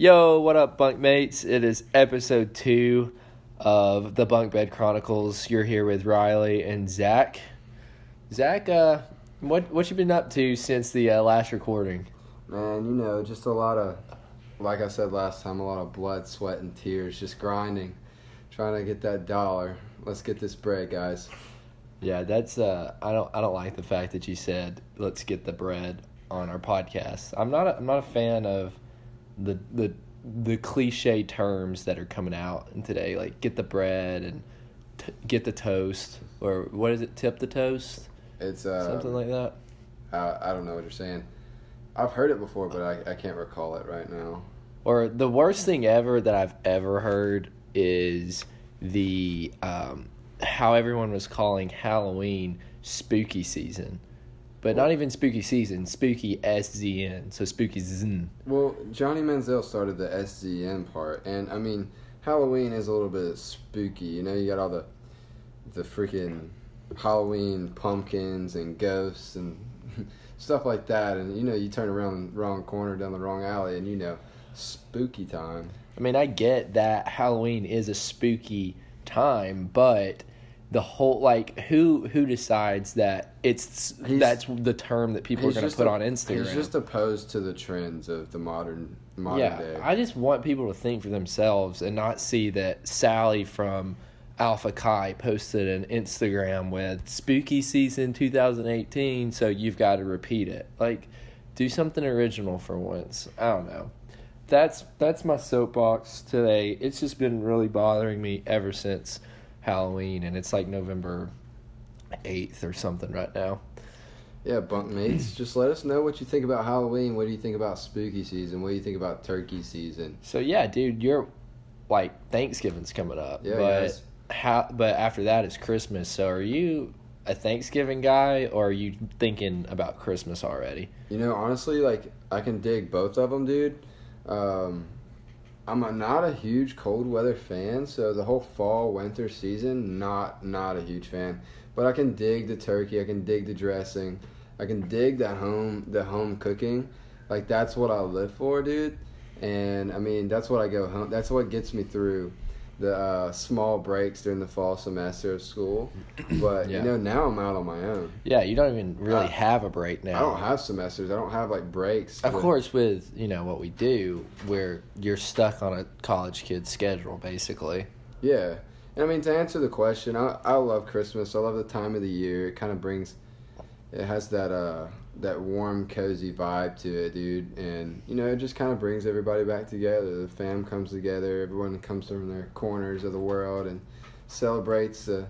Yo, what up, bunkmates? It is episode two of the Bunk Bed Chronicles. You're here with Riley and Zac. Zac, uh, what what you been up to since the uh, last recording? Man, you know, just a lot of, like I said last time, a lot of blood, sweat, and tears, just grinding, trying to get that dollar. Let's get this bread, guys. Yeah, that's uh, I don't I don't like the fact that you said let's get the bread on our podcast. I'm not a, I'm not a fan of the the the cliche terms that are coming out in today, like get the bread and t- get the toast, or what is it? Tip the toast, It's uh, something like that. I, I don't know what you're saying. I've heard it before, but I, I can't recall it right now. Or the worst thing ever that I've ever heard is the um, how everyone was calling Halloween spooky season, but not even spooky season, spooky SZN, so spooky zn. Well, Johnny Manziel started the SZN part, and I mean, Halloween is a little bit spooky. You know, you got all the the freaking Halloween pumpkins and ghosts and stuff like that, and you know, you turn around the wrong corner down the wrong alley, and you know, spooky time. I mean, I get that Halloween is a spooky time, but the whole like who who decides that it's He's- that's the term that people are going to put a- on Instagram. He's just opposed to the trends of the modern modern yeah, day. I just want people to think for themselves and not see that Sally from Alpha Chi posted an Instagram with spooky season 2018, so you've got to repeat it. Like, do something original for once. I don't know. That's that's my soapbox today. It's just been really bothering me ever since Halloween, and it's like November 8th or something right now. yeah, bunkmates, just let us know what you think about Halloween. What do you think about spooky season? What do you think about turkey season? So yeah, dude, you're like Thanksgiving's coming up, Yeah, but guys. how? But after that is Christmas. So are you a Thanksgiving guy, or are you thinking about Christmas already? You know, honestly, like I can dig both of them, dude. Um, I'm a, not a huge cold weather fan, so the whole fall winter season, not not a huge fan. But I can dig the turkey. I can dig the dressing. I can dig that home the home cooking. Like that's what I live for, dude. And I mean, that's what I go home. That's what gets me through the uh, small breaks during the fall semester of school. But Yeah. you know, now I'm out on my own. Yeah, you don't even really Uh, have a break now. I don't have semesters. I don't have like breaks. Of course, with you know what we do, where you're stuck on a college kid schedule, basically. Yeah. And I mean, to answer the question, I, I love Christmas. I love the time of the year. It kind of brings, it has that, uh, that warm, cozy vibe to it, dude. And, you know, it just kind of brings everybody back together. The fam comes together. Everyone comes from their corners of the world and celebrates the,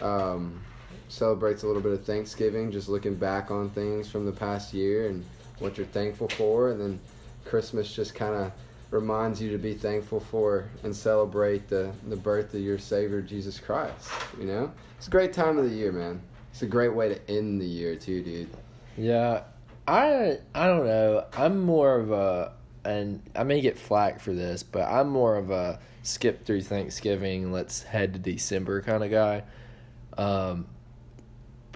um, celebrates a little bit of Thanksgiving, just looking back on things from the past year and what you're thankful for. And then Christmas just kind of reminds you to be thankful for and celebrate the, the birth of your Savior Jesus Christ. You know, it's a great time of the year, man. It's a great way to end the year too, dude. Yeah, I I don't know. I'm more of a, and I may get flack for this, but I'm more of a skip through Thanksgiving, let's head to December kind of guy. Um,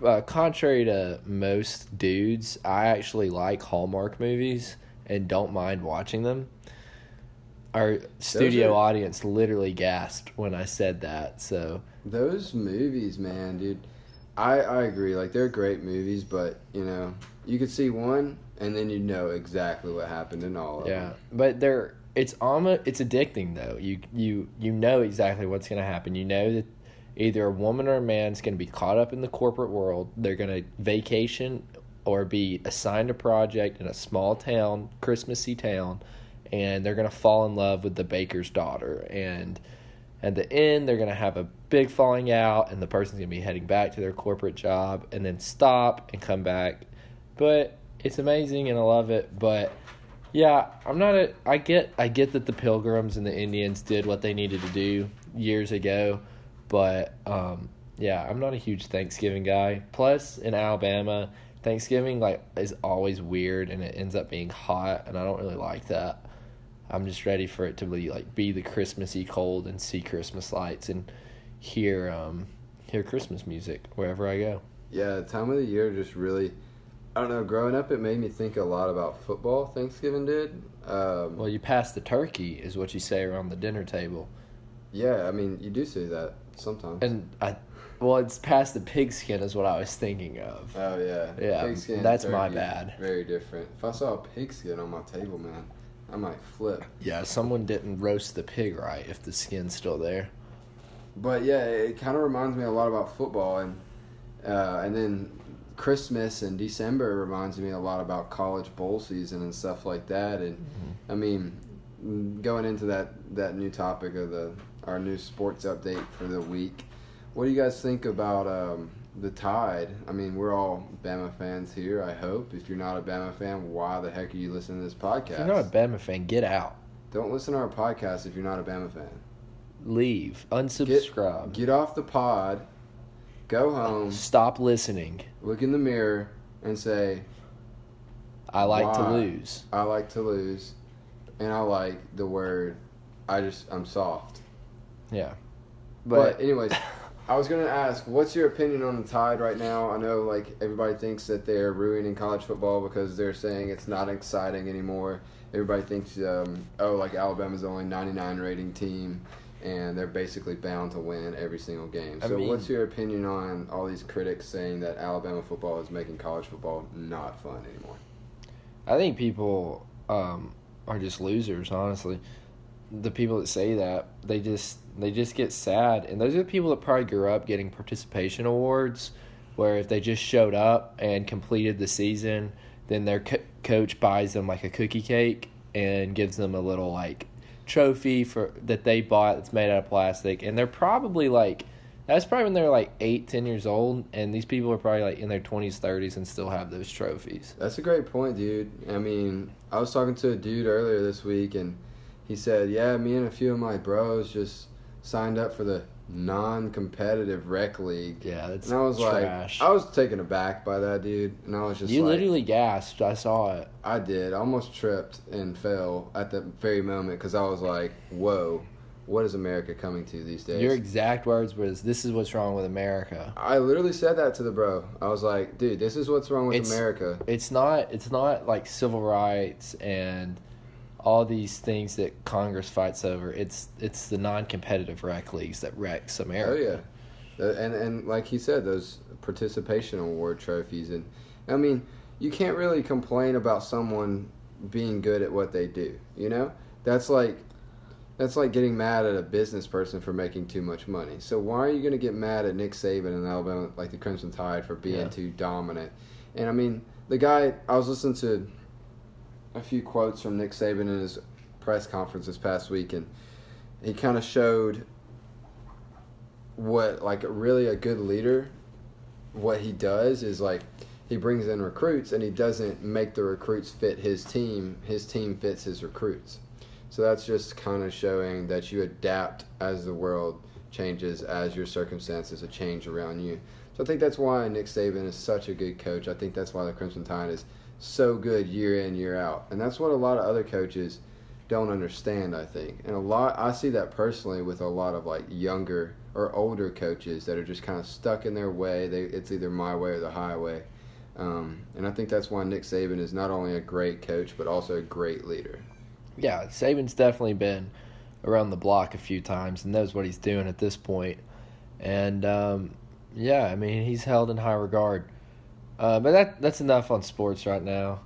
uh, contrary to most dudes, I actually like Hallmark movies and don't mind watching them. Our studio are- audience literally gasped when I said that. So Those movies, man, dude. I I agree. Like they're great movies, but you know, you could see one and then you know exactly what happened in all of Yeah, them. but they're it's almost it's addicting though. You you you know exactly what's going to happen. You know that either a woman or a man's going to be caught up in the corporate world. They're going to vacation or be assigned a project in a small town, Christmassy town, and they're going to fall in love with the baker's daughter and at the end they're going to have a big falling out and the person's going to be heading back to their corporate job and then stop and come back. But it's amazing and i love it but yeah i'm not a i get i get that the pilgrims and the indians did what they needed to do years ago but um yeah i'm not a huge thanksgiving guy. Plus in alabama thanksgiving like is always weird and it ends up being hot and i don't really like that I'm just ready for it to be like be the Christmassy cold and see Christmas lights and hear um hear Christmas music wherever I go. Yeah, the time of the year just really I don't know. Growing up, it made me think a lot about football. Thanksgiving did. Um, Well, you pass the turkey, is what you say around the dinner table, yeah, I mean, you do say that sometimes. and I, well, it's past the pigskin, is what I was thinking of. oh yeah, Yeah, Pigskin that's my bad. Very different. If I saw a pigskin on my table, man, I might flip. Yeah, someone didn't roast the pig right if the skin's still there. But yeah, it kind of reminds me a lot about football, and uh, and then Christmas and December reminds me a lot about college bowl season and stuff like that. And I mean, going into that that new topic of the our new sports update for the week, what do you guys think about um, the Tide? I mean, we're all Bama fans here. I hope. If you're not a Bama fan, why the heck are you listening to this podcast? If you're not a Bama fan, get out, Don't listen to our podcast if you're not a Bama fan. leave, unsubscribe, Get off the pod. Go home. stop listening. look in the mirror and say, I like to lose. I like to lose, and I like the word. I just I'm soft. Yeah, But, but, anyways, I was gonna ask, what's your opinion on the Tide right now? I know like everybody thinks that they're ruining college football because they're saying it's not exciting anymore. Everybody thinks, um, oh, like Alabama's the only 99 rating team, and they're basically bound to win every single game. I So, mean- what's your opinion on all these critics saying that Alabama football is making college football not fun anymore? I think people um, are just losers. Honestly, the people that say that they just they just get sad, and those are the people that probably grew up getting participation awards, where if they just showed up and completed the season, then their co- coach buys them like a cookie cake and gives them a little like trophy for that they bought that's made out of plastic, and they're probably like. That's probably when they're like eight, ten years old, and these people are probably like in their twenties, thirties, and still have those trophies. That's a great point, dude. I mean, I was talking to a dude earlier this week, and he said, "Yeah, me and a few of my bros just signed up for the non-competitive rec league." Yeah, that's And I was trash. like, I was taken aback by that, dude. And I was just you like, literally gasped. I saw it. I did. I almost tripped and fell at the very moment because I was like, "Whoa, what is America coming to these days?" Your exact words was, "This is what's wrong with America." I literally said that to the bro. I was like, "Dude, this is what's wrong with It's- America." It's not. It's not like civil rights and all these things that Congress fights over. It's it's the non-competitive rec leagues that wrecks Oh yeah, Uh, and and like he said, those participation award trophies, and I mean, you can't really complain about someone being good at what they do. You know, that's like that's like getting mad at a business person for making too much money. So why are you going to get mad at Nick Saban and Alabama, like the Crimson Tide, for being Yeah. too dominant? And I mean, the guy I was listening to a few quotes from Nick Saban in his press conference this past week, and he kind of showed what like really a good leader what he does is like he brings in recruits and he doesn't make the recruits fit his team his team fits his recruits. So that's just kind of showing that you adapt as the world changes as your circumstances change around you. So i think that's why nick saban is such a good coach. I think that's why the crimson tide is so good year in year out and that's what a lot of other coaches don't understand i think and a lot i see that personally with a lot of like younger or older coaches that are just kind of stuck in their way they it's either my way or the highway um, and i think that's why nick saban is not only a great coach but also a great leader Yeah, Saban's definitely been around the block a few times and knows what he's doing at this point. And um, yeah, I mean he's held in high regard. Uh, but that that's enough on sports right now.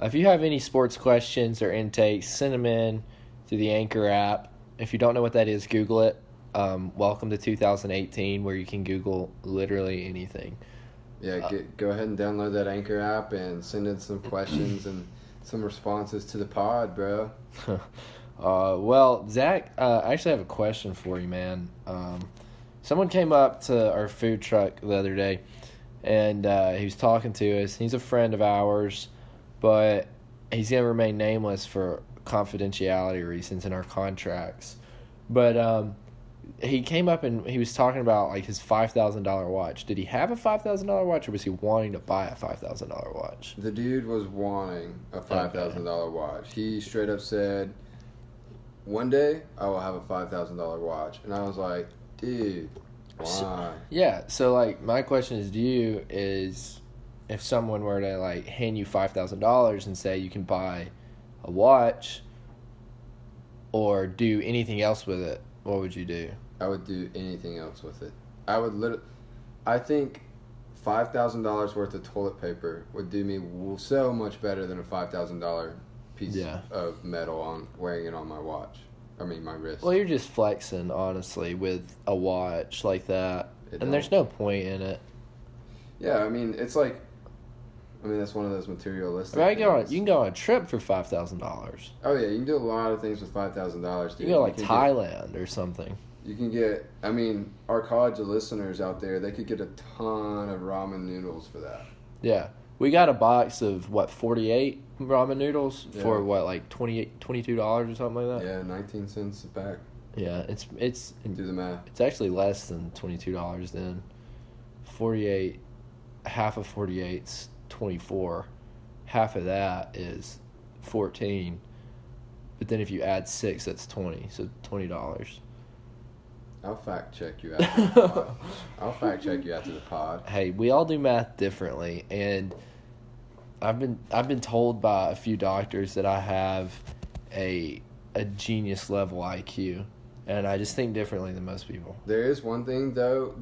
If you have any sports questions or intakes, send them in to the Anchor app. If you don't know what that is, Google it. Um, welcome to 2018, where you can Google literally anything. yeah Uh, get, go ahead and download that anchor app and send in some questions and some responses to the pod bro uh, well, Zac, uh, I actually have a question for you, man. Um, someone came up to our food truck the other day, and uh, he was talking to us. He's a friend of ours, but he's going to remain nameless for confidentiality reasons in our contracts. But um, he came up and he was talking about like his five thousand dollar watch. Did he have a five thousand dollar watch, or was he wanting to buy a five thousand dollar watch? the dude was wanting a $5000 watch he straight up said one day i will have a $5000 watch and i was like dude why Yeah. So like, my question is to you is, if someone were to like hand you five thousand dollars and say you can buy a watch or do anything else with it, what would you do? I would do anything else with it. I would literally. I think five thousand dollars worth of toilet paper would do me so much better than a five thousand dollar piece Yeah. of metal on wearing it on my watch. I mean my wrist. Well, you're just flexing, honestly, with a watch like that, It and there's no point in it. yeah, I mean it's like. I mean that's one of those I materialistic. mean, I go on, you can go on a trip for five thousand dollars. Oh yeah, you can do a lot of things with five thousand dollars. You can go like can Thailand or something. You can get. I mean, our college listeners out there, they could get a ton of ramen noodles for that. Yeah, we got a box of what forty eight ramen noodles for what like 28 22 dollars or something like that. Yeah, nineteen cents a pack. Yeah, it's it's Do the math. it's actually less than twenty two dollars. Then forty eight, half of forty eight's twenty four, half of that is fourteen. But then if you add six, that's twenty. So twenty dollars. I'll fact check you pod. I'll fact check you after the pod. hey, we all do math differently, and I've been I've been told by a few doctors that I have a a genius level IQ, and I just think differently than most people. There is one thing though,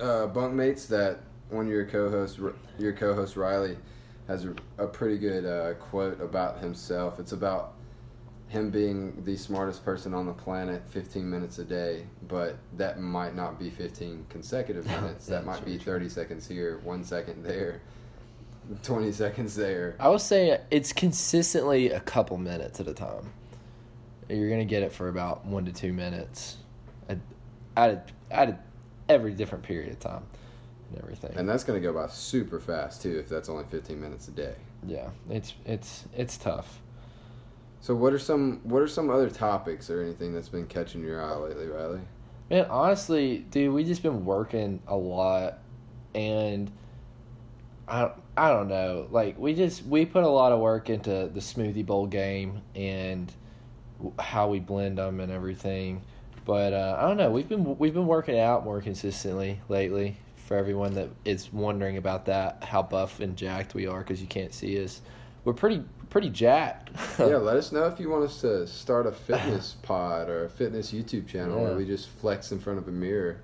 uh, bunkmates that one of your co-hosts, your co-host Riley, has a, a pretty good uh, quote about himself. It's about him being the smartest person on the planet 15 minutes a day, but that might not be 15 consecutive minutes. That might be very 30 seconds here, one second there, 20 seconds there. I would say it's consistently a couple minutes at a time. You're gonna get it for about one to two minutes, at at, at every different period of time, and everything. And that's going to go by super fast too if that's only 15 minutes a day. yeah, it's it's it's tough. So what are some what are some other topics or anything that's been catching your eye lately, Riley? Man, honestly, dude, we just been working a lot, and I I don't know. Like we just we put a lot of work into the smoothie bowl game and how we blend them and everything. But uh, I don't know. We've been we've been working out more consistently lately. For everyone that is wondering about that, how buff and jacked we are because you can't see us, we're pretty pretty jacked. yeah, let us know if you want us to start a fitness pod or a fitness YouTube channel where we just flex in front of a mirror.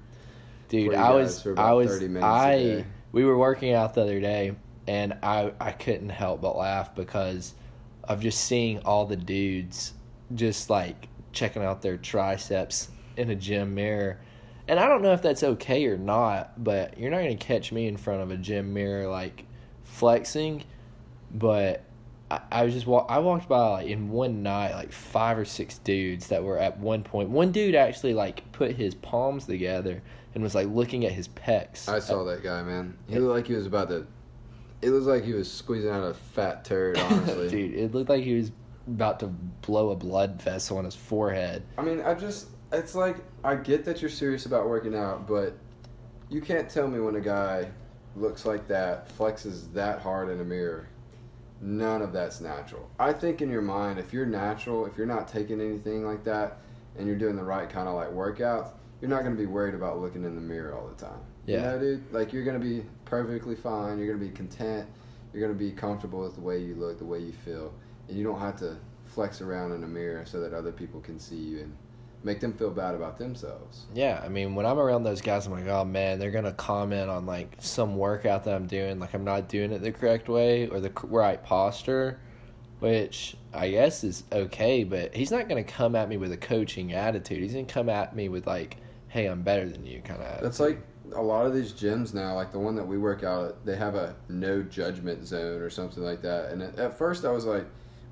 Dude, I was I was 30 minutes a I we were working out the other day and I I couldn't help but laugh because of just seeing all the dudes just like checking out their triceps in a gym mirror. And I don't know if that's okay or not, but you're not going to catch me in front of a gym mirror like flexing, but I, I was just wa- I walked by like in one night like five or six dudes that were at one point. One dude actually like put his palms together and was like looking at his pecs. I saw that guy, man. He looked like he was about to. It looked like he was squeezing out a fat turd. Honestly, dude, it looked like he was about to blow a blood vessel on his forehead. I mean, I just. It's like I get that you're serious about working out, but you can't tell me when a guy looks like that, flexes that hard in a mirror. None of that's natural. I think in your mind, if you're natural, if you're not taking anything like that, and you're doing the right kind of like workouts, you're not going to be worried about looking in the mirror all the time. You Yeah. know, dude? Like, you're going to be perfectly fine. You're going to be content. You're going to be comfortable with the way you look, the way you feel. And you don't have to flex around in a mirror so that other people can see you and make them feel bad about themselves. Yeah, I mean, when I'm around those guys, I'm like, oh man, they're gonna comment on like some workout that I'm doing, like I'm not doing it the correct way or the right posture, which I guess is okay. But he's not gonna come at me with a coaching attitude. He's gonna come at me with like, hey, I'm better than you, kind of. That's like a lot of these gyms now, like the one that we work out at, they have a no judgment zone or something like that. And at first I was like,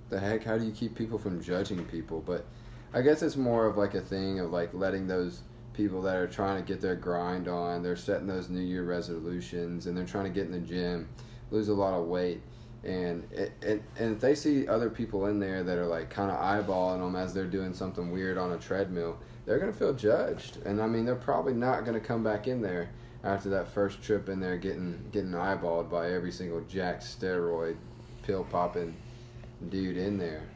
the heck, how do you keep people from judging people? But I guess it's more of like a thing of like letting those people that are trying to get their grind on, they're setting those New Year resolutions and they're trying to get in the gym, lose a lot of weight. And it, it, and if they see other people in there that are like kind of eyeballing them as they're doing something weird on a treadmill, they're gonna feel judged. And I mean, they're probably not gonna come back in there after that first trip in there, getting getting eyeballed by every single jack steroid pill popping dude in there.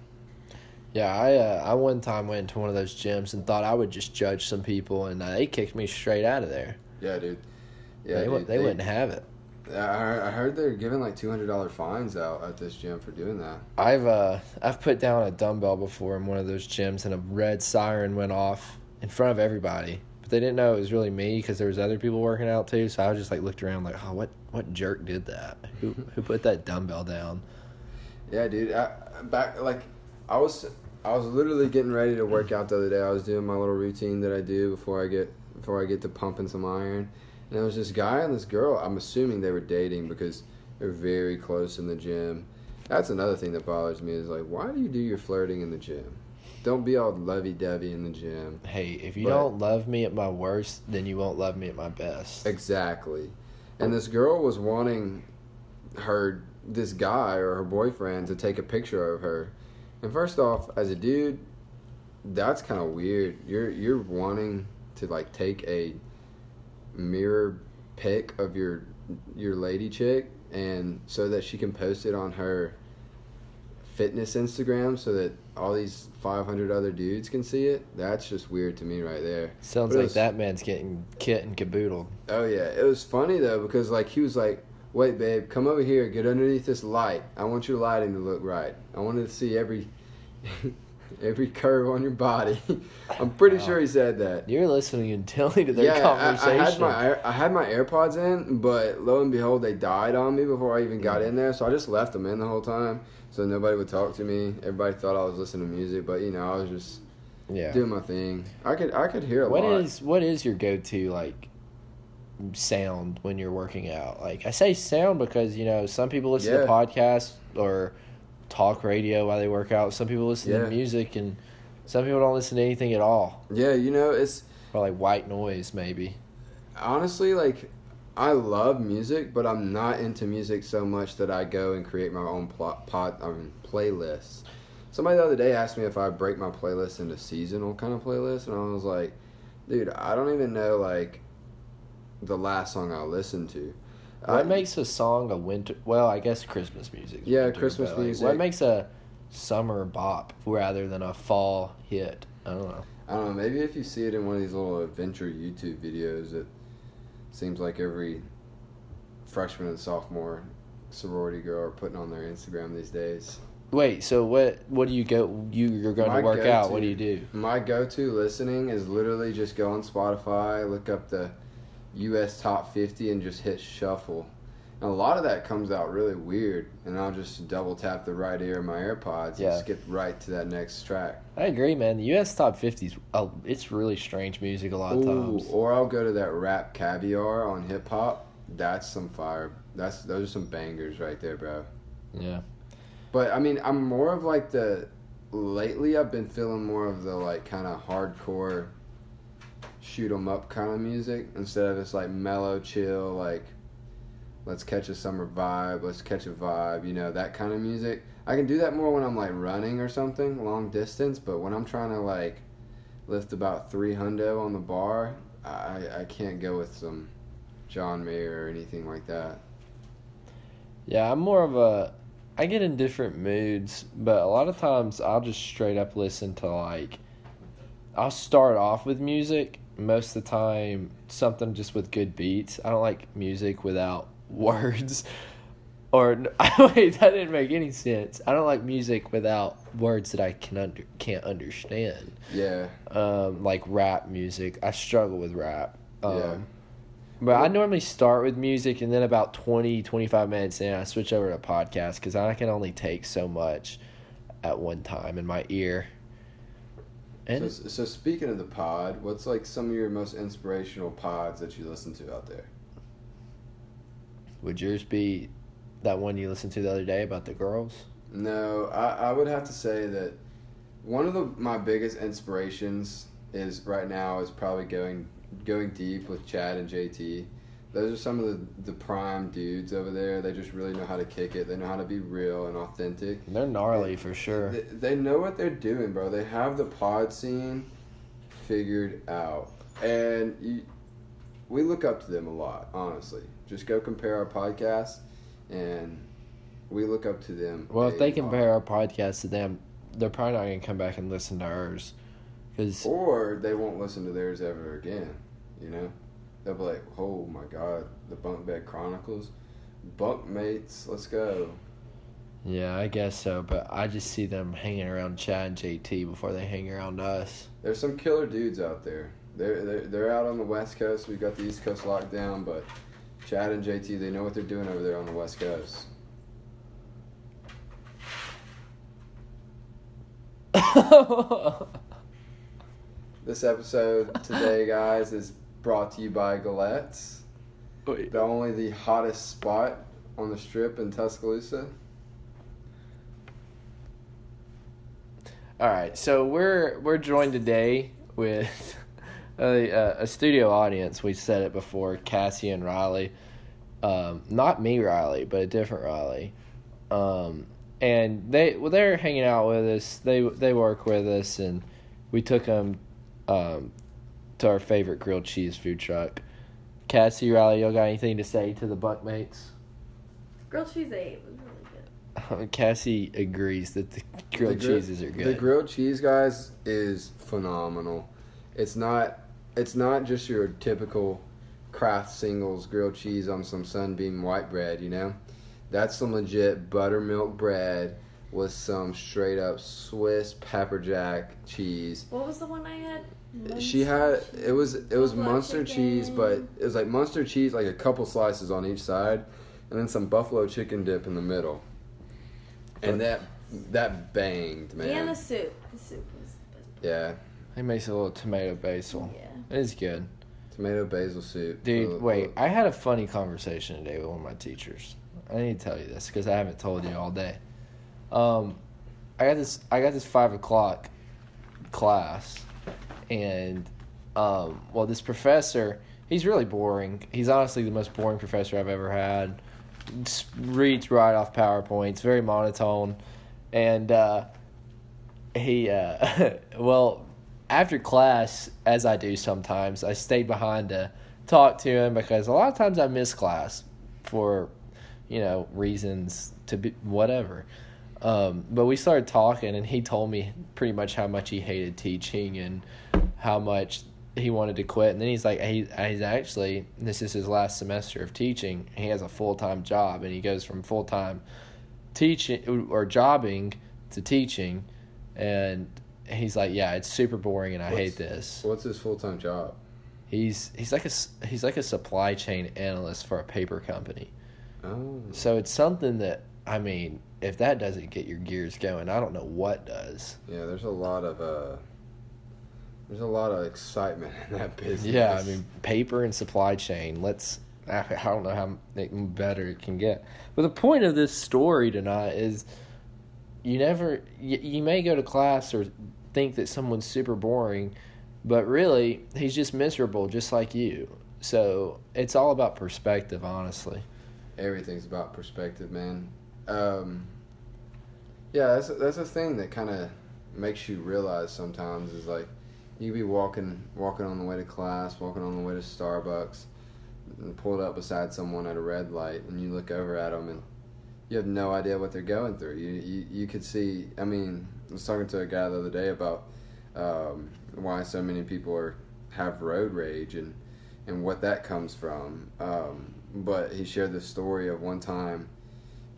Yeah, I uh, I one time went to one of those gyms and thought I would just judge some people, and uh, they kicked me straight out of there. Yeah, dude. Yeah, they, dude, they, wouldn't have it. I I heard they're giving like two hundred dollar fines out at this gym for doing that. I've uh I've put down a dumbbell before in one of those gyms, and a red siren went off in front of everybody. But they didn't know it was really me because there was other people working out too. So I was just like looked around like, oh, what what jerk did that? Who who put that dumbbell down? Yeah, dude. I, back like I was I was literally getting ready to work out the other day. I was doing my little routine that I do before I get before I get to pumping some iron. And there was this guy and this girl. I'm assuming they were dating because they're very close in the gym. That's another thing that bothers me is like, why do you do your flirting in the gym? Don't be all lovey dovey in the gym. Hey, if you But- don't love me at my worst, then you won't love me at my best. Exactly. And this girl was wanting her this guy or her boyfriend to take a picture of her. And first off, as a dude, that's kind of weird. You're you're wanting to like take a mirror pic of your your lady chick and so that she can post it on her fitness Instagram so that all these 500 other dudes can see it. That's just weird to me right there. Sounds But like was- that man's getting kit and caboodled. Oh yeah, it was funny though because like he was like, "Wait, babe, come over here, get underneath this light. I want your lighting to look right. I wanted to see every every curve on your body." I'm pretty sure he said that. You're listening intently to their yeah, I, I conversation. had my I had my AirPods in, but lo and behold, they died on me before I even got in there. So I just left them in the whole time, so nobody would talk to me. Everybody thought I was listening to music, but you know, I was just yeah. doing my thing. I could I could hear a What lot. is what is your go to like sound when you're working out? Like I say sound because you know some people listen to podcasts or talk radio while they work out. Some people listen Yeah. to music and some people don't listen to anything at all. yeah, you know, it's Or like white noise maybe. honestly like I love music, but I'm not into music so much that I go and create my own plot, pod, I mean, playlists. Somebody the other day asked me if I break my playlist into seasonal kind of playlists, and I was like, dude, I don't even know like the last song I listened to. What I- makes a song a winter? Well, I guess Christmas music. Yeah, winter, Christmas like, music. What makes a summer bop rather than a fall hit? I don't know. I don't know. Maybe if you see it in one of these little adventure YouTube videos, it seems like every freshman and sophomore sorority girl are putting on their Instagram these days. Wait, so what? What do you go? You you're going My to work out. What do you do? My go-to listening is literally just go on Spotify, look up the U.S. top 50, and just hit shuffle. And a lot of that comes out really weird, and I'll just double tap the right ear of my AirPods Yeah. and skip right to that next track. I agree, man. The U.S. top 50s, uh, it's really strange music a lot of Ooh, times. or I'll go to that rap caviar on hip hop. That's some fire. That's those are some bangers right there, bro. Yeah. But I mean, I'm more of like the lately. I've been feeling more of the like kind of hardcore, shoot 'em up kind of music instead of this like mellow, chill, like let's catch a summer vibe, let's catch a vibe. You know that kind of music. I can do that more when I'm like running or something long distance. But when I'm trying to like lift about three hundo on the bar, I I can't go with some John Mayer or anything like that. Yeah, I'm more of a. I get in different moods, but a lot of times I'll just straight up listen to like. I'll start off with music. Most of the time, something just with good beats. I don't like music without words. Or wait, that didn't make any sense. I don't like music without words that I can under, can't understand. Yeah. um, like rap music. I struggle with rap. Um, Yeah. But I normally start with music and then about 20, 25 minutes in, I switch over to podcast because I can only take so much at one time in my ear. And so, so speaking of the pod, what's like some of your most inspirational pods that you listen to out there? would yours be that one you listened to the other day about the girls? No, I, I would have to say that one of the my biggest inspirations is right now is probably going going deep with Chad and JT. Those are some of the, the prime dudes over there. They just really know how to kick it. They know how to be real and authentic. They're gnarly for sure. They, they know what they're doing, bro. They have the pod scene figured out, and you, we look up to them a lot. Honestly, just go compare our podcast, and we look up to them. Well, if they lot. compare our podcast to them, they're probably not going to come back and listen to ours. Because or they won't listen to theirs ever again. You know, they'll be like, "Oh my God, the Bunk Bed Chronicles." Bunk mates, let's go. Yeah, I guess so, but I just see them hanging around Chad and JT before they hang around us. There's some killer dudes out there. They're they're, they're out on the West Coast. We've got the East Coast locked down, but Chad and JT, they know what they're doing over there on the West Coast. This episode today, guys, is brought to you by Gallette's. Wait. The only the hottest spot on the strip in Tuscaloosa. All right, so we're we're joined today with a, a, a studio audience. We said it before, Cassie and Riley. Um, not me, Riley, but a different Riley. Um, and they well, they're hanging out with us. They they work with us, and we took them um, to our favorite grilled cheese food truck. Cassie, Riley, y'all got anything to say to the Bunkmates? Grilled cheese eight was really good. Cassie agrees that the grilled The gri- cheeses are good. The grilled cheese, guys, is phenomenal. It's not. It's not just your typical Kraft singles grilled cheese on some sunbeam white bread. You know, that's some legit buttermilk bread with some straight up Swiss pepper jack cheese. What was the one I had? She had Munster it was it was Buffalo Munster cheese, but it was like Munster cheese, like a couple slices on each side, and then some buffalo chicken dip in the middle. And that that banged, man. And the soup. The soup was the best. yeah, He makes a little tomato basil. Yeah. It is good. tomato basil soup. Dude, Little- wait. little- I had a funny conversation today with one of my teachers. I need to tell you this because I haven't told you all day. Um, I got this. I got this five o'clock class, and um, well, this professor. He's really boring. He's honestly the most boring professor I've ever had. Just reads right off PowerPoints, very monotone, and uh, he. Uh, well, after class, as I do sometimes, I stayed behind to talk to him because a lot of times I miss class for, you know, reasons to be whatever. Um, but we started talking, and he told me pretty much how much he hated teaching and how much he wanted to quit. And then he's like, he, he's actually, this is his last semester of teaching. He has a full time job, and he goes from full time teaching or jobbing to teaching. And he's like, yeah, it's super boring, and I hate this. What's his full time job? He's he's like a he's like a supply chain analyst for a paper company. Oh, So it's something that I mean, if that doesn't get your gears going, I don't know what does. yeah. There's a lot of uh, there's a lot of excitement in that business. Yeah, I mean, paper and supply chain. Let's. I I don't know how better it can get. But the point of this story tonight is, you never. You, you may go to class or think that someone's super boring, but really he's just miserable, just like you. So it's all about perspective, honestly. everything's about perspective, man. Um, yeah, that's that's a thing that kind of makes you realize sometimes is like you be walking walking on the way to class, walking on the way to Starbucks, and pulled up beside someone at a red light, and you look over at them and you have no idea what they're going through. You you, you could see. I mean, I was talking to a guy the other day about um, why so many people are have road rage and and what that comes from. Um, but he shared this story of one time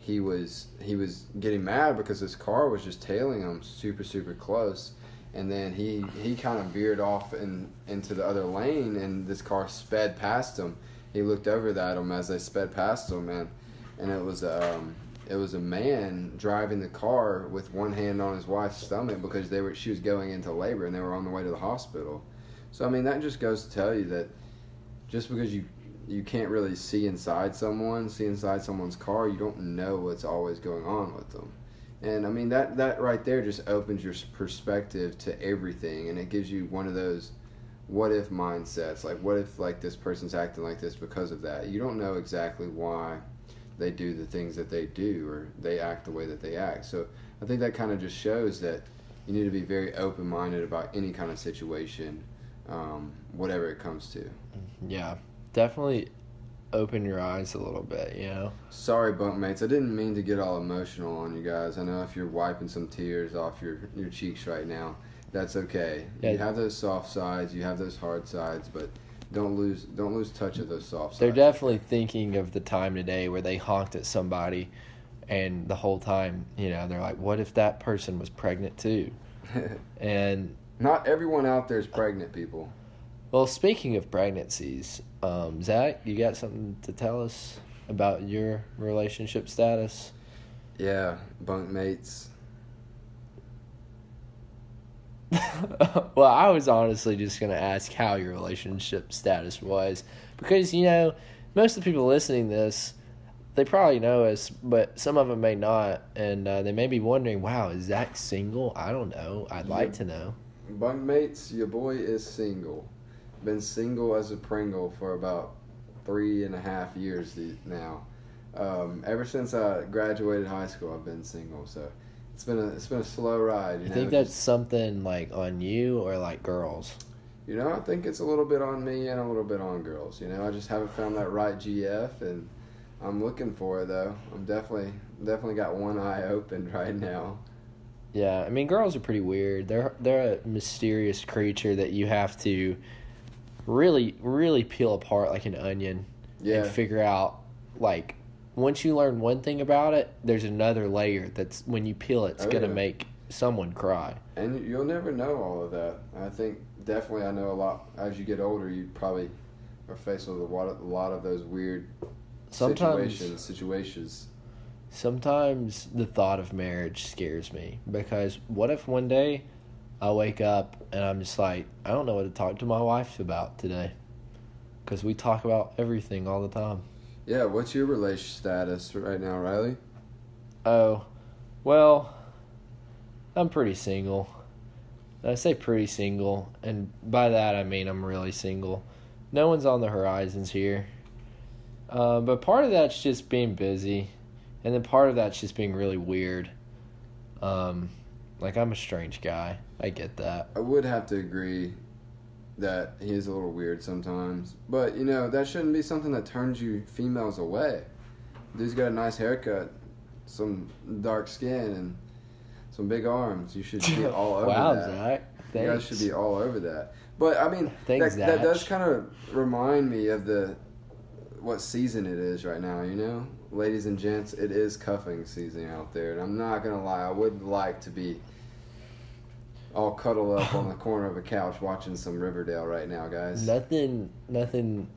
he was he was getting mad because his car was just tailing him super super close. And then he he kind of veered off in, into the other lane and this car sped past him. He looked over at him as they sped past him and and it was um it was a man driving the car with one hand on his wife's stomach because they were she was going into labor and they were on the way to the hospital. So i mean that just goes to tell you that just because you you can't really see inside someone, see inside someone's car, you don't know what's always going on with them. And I mean that that right there just opens your perspective to everything and it gives you one of those what if mindsets. Like what if like this person's acting like this because of that? You don't know exactly why they do the things that they do or they act the way that they act. So I think that kind of just shows that you need to be very open minded about any kind of situation, um, whatever it comes to. Yeah, definitely open your eyes a little bit. You know. Sorry, bunkmates. I didn't mean to get all emotional on you guys. I know if you're wiping some tears off your, your cheeks right now, that's okay. You have those soft sides, you have those hard sides, but don't lose don't lose touch of those soft sides. They're definitely thinking of the time today where they honked at somebody, and the whole time, you know, they're like, "What if that person was pregnant too?" And Not everyone out there is uh, pregnant, people. Well, speaking of pregnancies, um, Zac, you got something to tell us about your relationship status? Yeah, bunk mates. well, I was honestly just going to ask how your relationship status was because you know most of the people listening to this they probably know us, but some of them may not, and uh, they may be wondering, "Wow, is Zac single?" I don't know. I'd like to know. Bunk mates, your boy is single. Been single as a Pringle for about three and a half years now. Um, ever since I graduated high school, I've been single. So it's been a it's been a slow ride. You You know? think that's something like on you or like girls? You know, I think it's a little bit on me and a little bit on girls. You know, I just haven't found that right GF, and I'm looking for it though. I'm definitely definitely got one eye open right now. Yeah, I mean, girls are pretty weird. They're they're a mysterious creature that you have to really really peel apart like an onion Yeah, and figure out like once you learn one thing about it, there's another layer that's when you peel it, it's Oh, gonna yeah. make someone cry. and you'll never know all of that. I think definitely I know a lot. As you get older, you probably are faced with a lot of, a lot of those weird Sometimes situations. Situations. sometimes the thought of marriage scares me because what if one day I wake up and I'm just like I don't know what to talk to my wife about today because we talk about everything all the time. Yeah, what's your relation status right now, Riley? Oh, well, I'm pretty single. I say pretty single, and by that I mean I'm really single. No one's on the horizons here. Uh, but part of that's just being busy, and then part of that's just being really weird. Um, like I'm a strange guy. I get that. I would have to agree that he is a little weird sometimes. But, you know, that shouldn't be something that turns you females away. Dude's got a nice haircut, some dark skin, and some big arms. You should be all over wow, that. Zac. You guys should be all over that. But, I mean, Thanks, that, that does kind of remind me of the what season it is right now, you know? Ladies and gents, it is cuffing season out there. And I'm not going to lie, I would like to be all cuddled up on the corner of a couch watching some Riverdale right now, guys. Nothing, nothing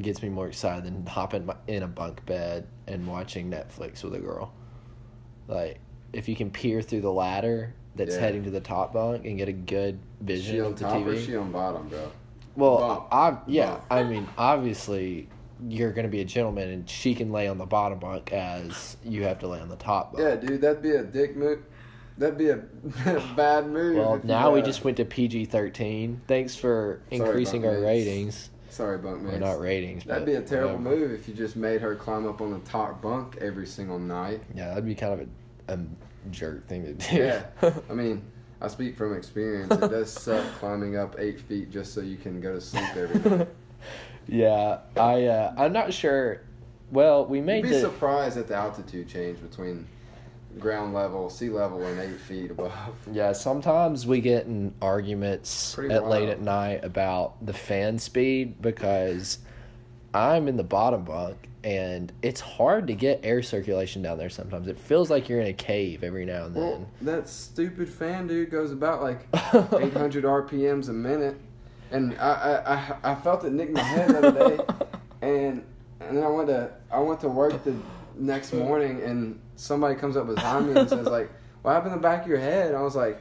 gets me more excited than hopping in a bunk bed and watching Netflix with a girl. Like, if you can peer through the ladder that's Yeah. heading to the top bunk and get a good vision she on of the top or TV. is she on bottom, bro? well, Bump. I, yeah, Bump. I mean, obviously, you're going to be a gentleman, and she can lay on the bottom bunk as you have to lay on the top bunk. Yeah, dude, that'd be a dick move. That'd be a bad move. Well, now we just went to PG thirteen. Thanks for increasing our ratings. Sorry, bunk mates. not ratings. That'd but be a terrible whatever. move if you just made her climb up on the top bunk every single night. Yeah, that'd be kind of a, a jerk thing to do. Yeah. I mean, I speak from experience. It does suck climbing up eight feet just so you can go to sleep every night. yeah, I uh, I'm not sure. Well, we You'd made be the surprised at the altitude change between ground level, sea level, and eight feet above. yeah. Sometimes we get in arguments Pretty at late at night about the fan speed because I'm in the bottom bunk and it's hard to get air circulation down there. Sometimes it feels like you're in a cave every now and then. Well, that stupid fan dude goes about like 800 RPMs a minute, and I I, I, I felt it nick my head the other day, and and then I went to I went to work the next morning, and somebody comes up behind me and says like, "What happened in the back of your head?" And I was like.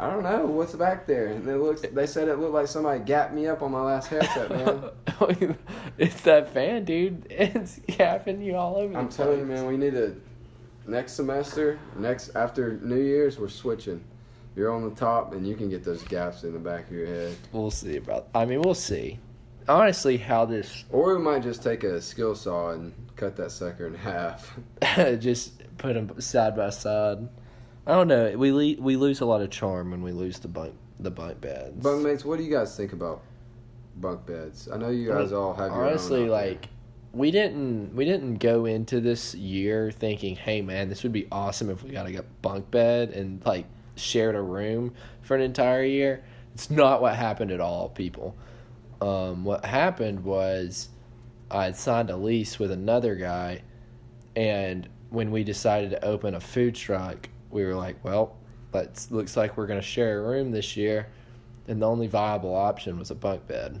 I don't know what's back there, and it looks. They said it looked like somebody gapped me up on my last haircut, man. Oh, it's that fan, dude. It's gapping you all over. I'm telling you, man. We need to next semester, next after New Year's, we're switching. You're on the top, and you can get those gaps in the back of your head. We'll see about. I mean, we'll see. Honestly, how this Or we might just take a skill saw and cut that sucker in half. just put them side by side. I don't know. We le- we lose a lot of charm when we lose the bunk the bunk beds. Bunkmates, what do you guys think about bunk beds? I know you guys all have your honestly there. like we didn't we didn't go into this year thinking, hey man, this would be awesome if we got a bunk bed and like shared a room for an entire year. It's not what happened at all, people. um, what happened was I had signed a lease with another guy, and when we decided to open a food truck, we were like, well, let's looks like we're going to share a room this year, and the only viable option was a bunk bed,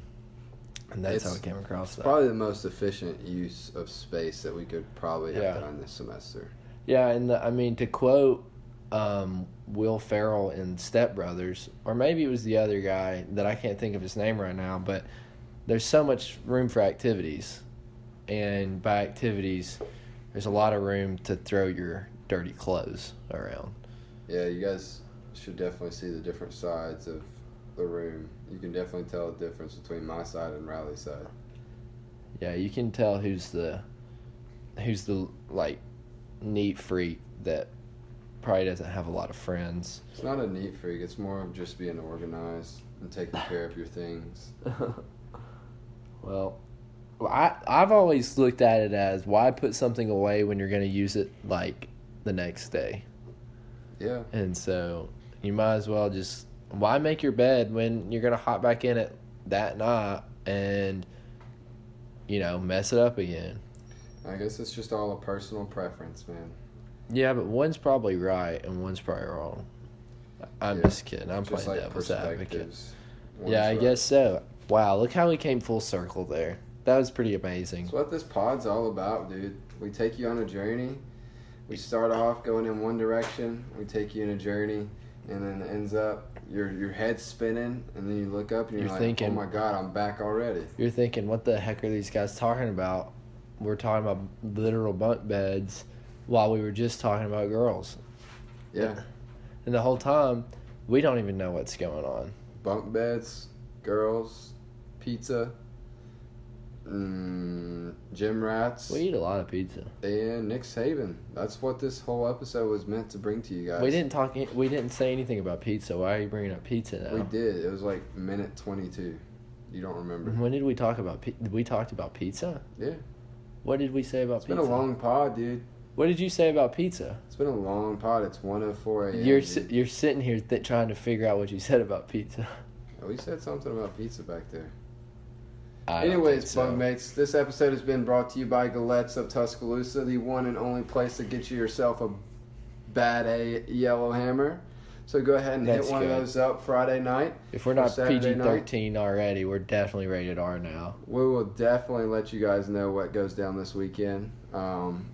and that's It's- how we came across that. Probably the most efficient use of space that we could probably have Yeah. done this semester. Yeah, and the, I mean to quote um, Will Ferrell in Step Brothers, or maybe it was the other guy that I can't think of his name right now, but there's so much room for activities, and by activities, there's a lot of room to throw your dirty clothes around. Yeah, you guys should definitely see the different sides of the room. You can definitely tell the difference between my side and Riley's side. Yeah, you can tell who's the who's the like neat freak that probably doesn't have a lot of friends. It's not a neat freak. It's more of just being organized and taking care of your things. well, I I've always looked at it as why put something away when you're going to use it like the next day, Yeah, and so you might as well just why make your bed when you're going to hop back in it that night and you know mess it up again. I guess it's just all a personal preference, man. Yeah, but one's probably right and one's probably wrong. I'm Yeah, just kidding. I'm just playing like devil's advocate. Yeah, I right. guess so. Wow, look how we came full circle there. That was pretty amazing. That's what this pod's all about, dude. We take you on a journey. We start off going in one direction. We take you in a journey, and then it ends up your your head's spinning, and then you look up and you're, You're like, thinking- "Oh my god, I'm back already." You're thinking, what the heck are these guys talking about? We're talking about literal bunk beds while we were just talking about girls. Yeah, And the whole time, we don't even know what's going on. bunk beds, girls, pizza, mm, gym rats, We eat a lot of pizza. and Nick Saban. That's what this whole episode was meant to bring to you guys. We didn't talk. We didn't say anything about pizza. Why are you bringing up pizza now? We did. It was like minute twenty-two. You don't remember? When did we talk about? We talked about pizza. Yeah. What did we say about It's pizza? It's been a long pod, dude. What did you say about pizza? It's been a long pod. It's 104 a.m. You're si- you're sitting here th- trying to figure out what you said about pizza. we said something about pizza back there. I Anyways, so. Bunkmates, this episode has been brought to you by Gallette's of Tuscaloosa, the one and only place to get you yourself a bad A Yellowhammer. So go ahead and That's hit one good. of those up Friday night. If we're not PG 13 already, we're definitely rated R now. We will definitely let you guys know what goes down this weekend. Um,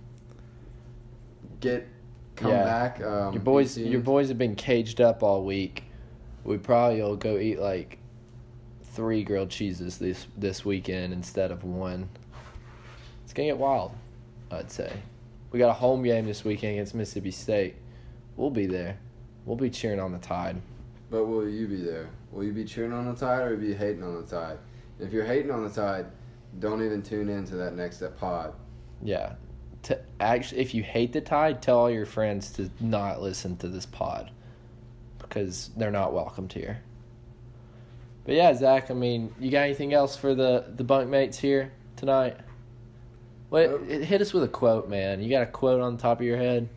get come Yeah. back. Um, your boys, your boys have been caged up all week. We probably will go eat like three grilled cheeses this this weekend instead of one. It's gonna get wild, I'd say. We got a home game this weekend against Mississippi State. We'll be there. We'll be cheering on the Tide. But will you be there? Will you be cheering on the tide or will you be hating on the tide? If you're hating on the tide, don't even tune in to that next pod. Yeah. To actually, if you hate the Tide, tell all your friends to not listen to this pod because they're not welcomed here. But yeah, Zac. I mean, you got anything else for the the bunkmates here tonight? What Nope. hit us with a quote, man? You got a quote on the top of your head?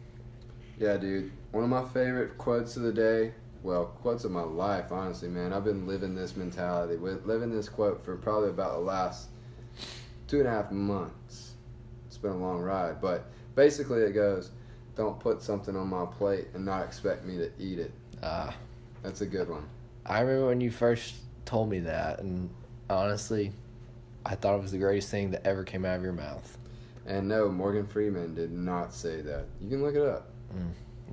Yeah, dude. One of my favorite quotes of the day. Well, quotes of my life, honestly, man. I've been living this mentality, with living this quote for probably about the last two and a half months. It's been a long ride, but basically it goes, "Don't put something on my plate and not expect me to eat it." Uh, That's a good one. I remember when you first told me that, and honestly, I thought it was the greatest thing that ever came out of your mouth. And no, Morgan Freeman did not say that. You can look it up.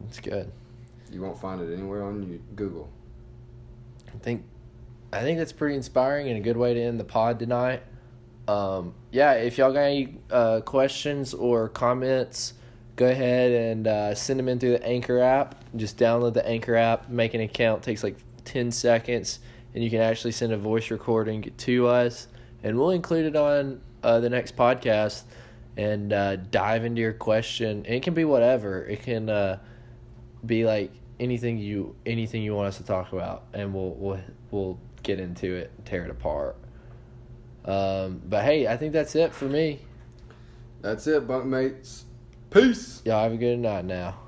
It's good. You won't find it anywhere on you, Google. I think I think that's pretty inspiring and a good way to end the pod tonight. Um, yeah, if y'all got any uh, questions or comments, go ahead and uh, send them in through the Anchor app. Just download the Anchor app, make an account. takes like ten seconds, and you can actually send a voice recording to us, and we'll include it on uh, the next podcast and uh, dive into your question. And it can be whatever. It can uh, be like anything you anything you want us to talk about, and we'll we'll we'll get into it, and tear it apart. Um, but hey, I think that's it for me. That's it, bunkmates. Peace. Y'all have a good night now.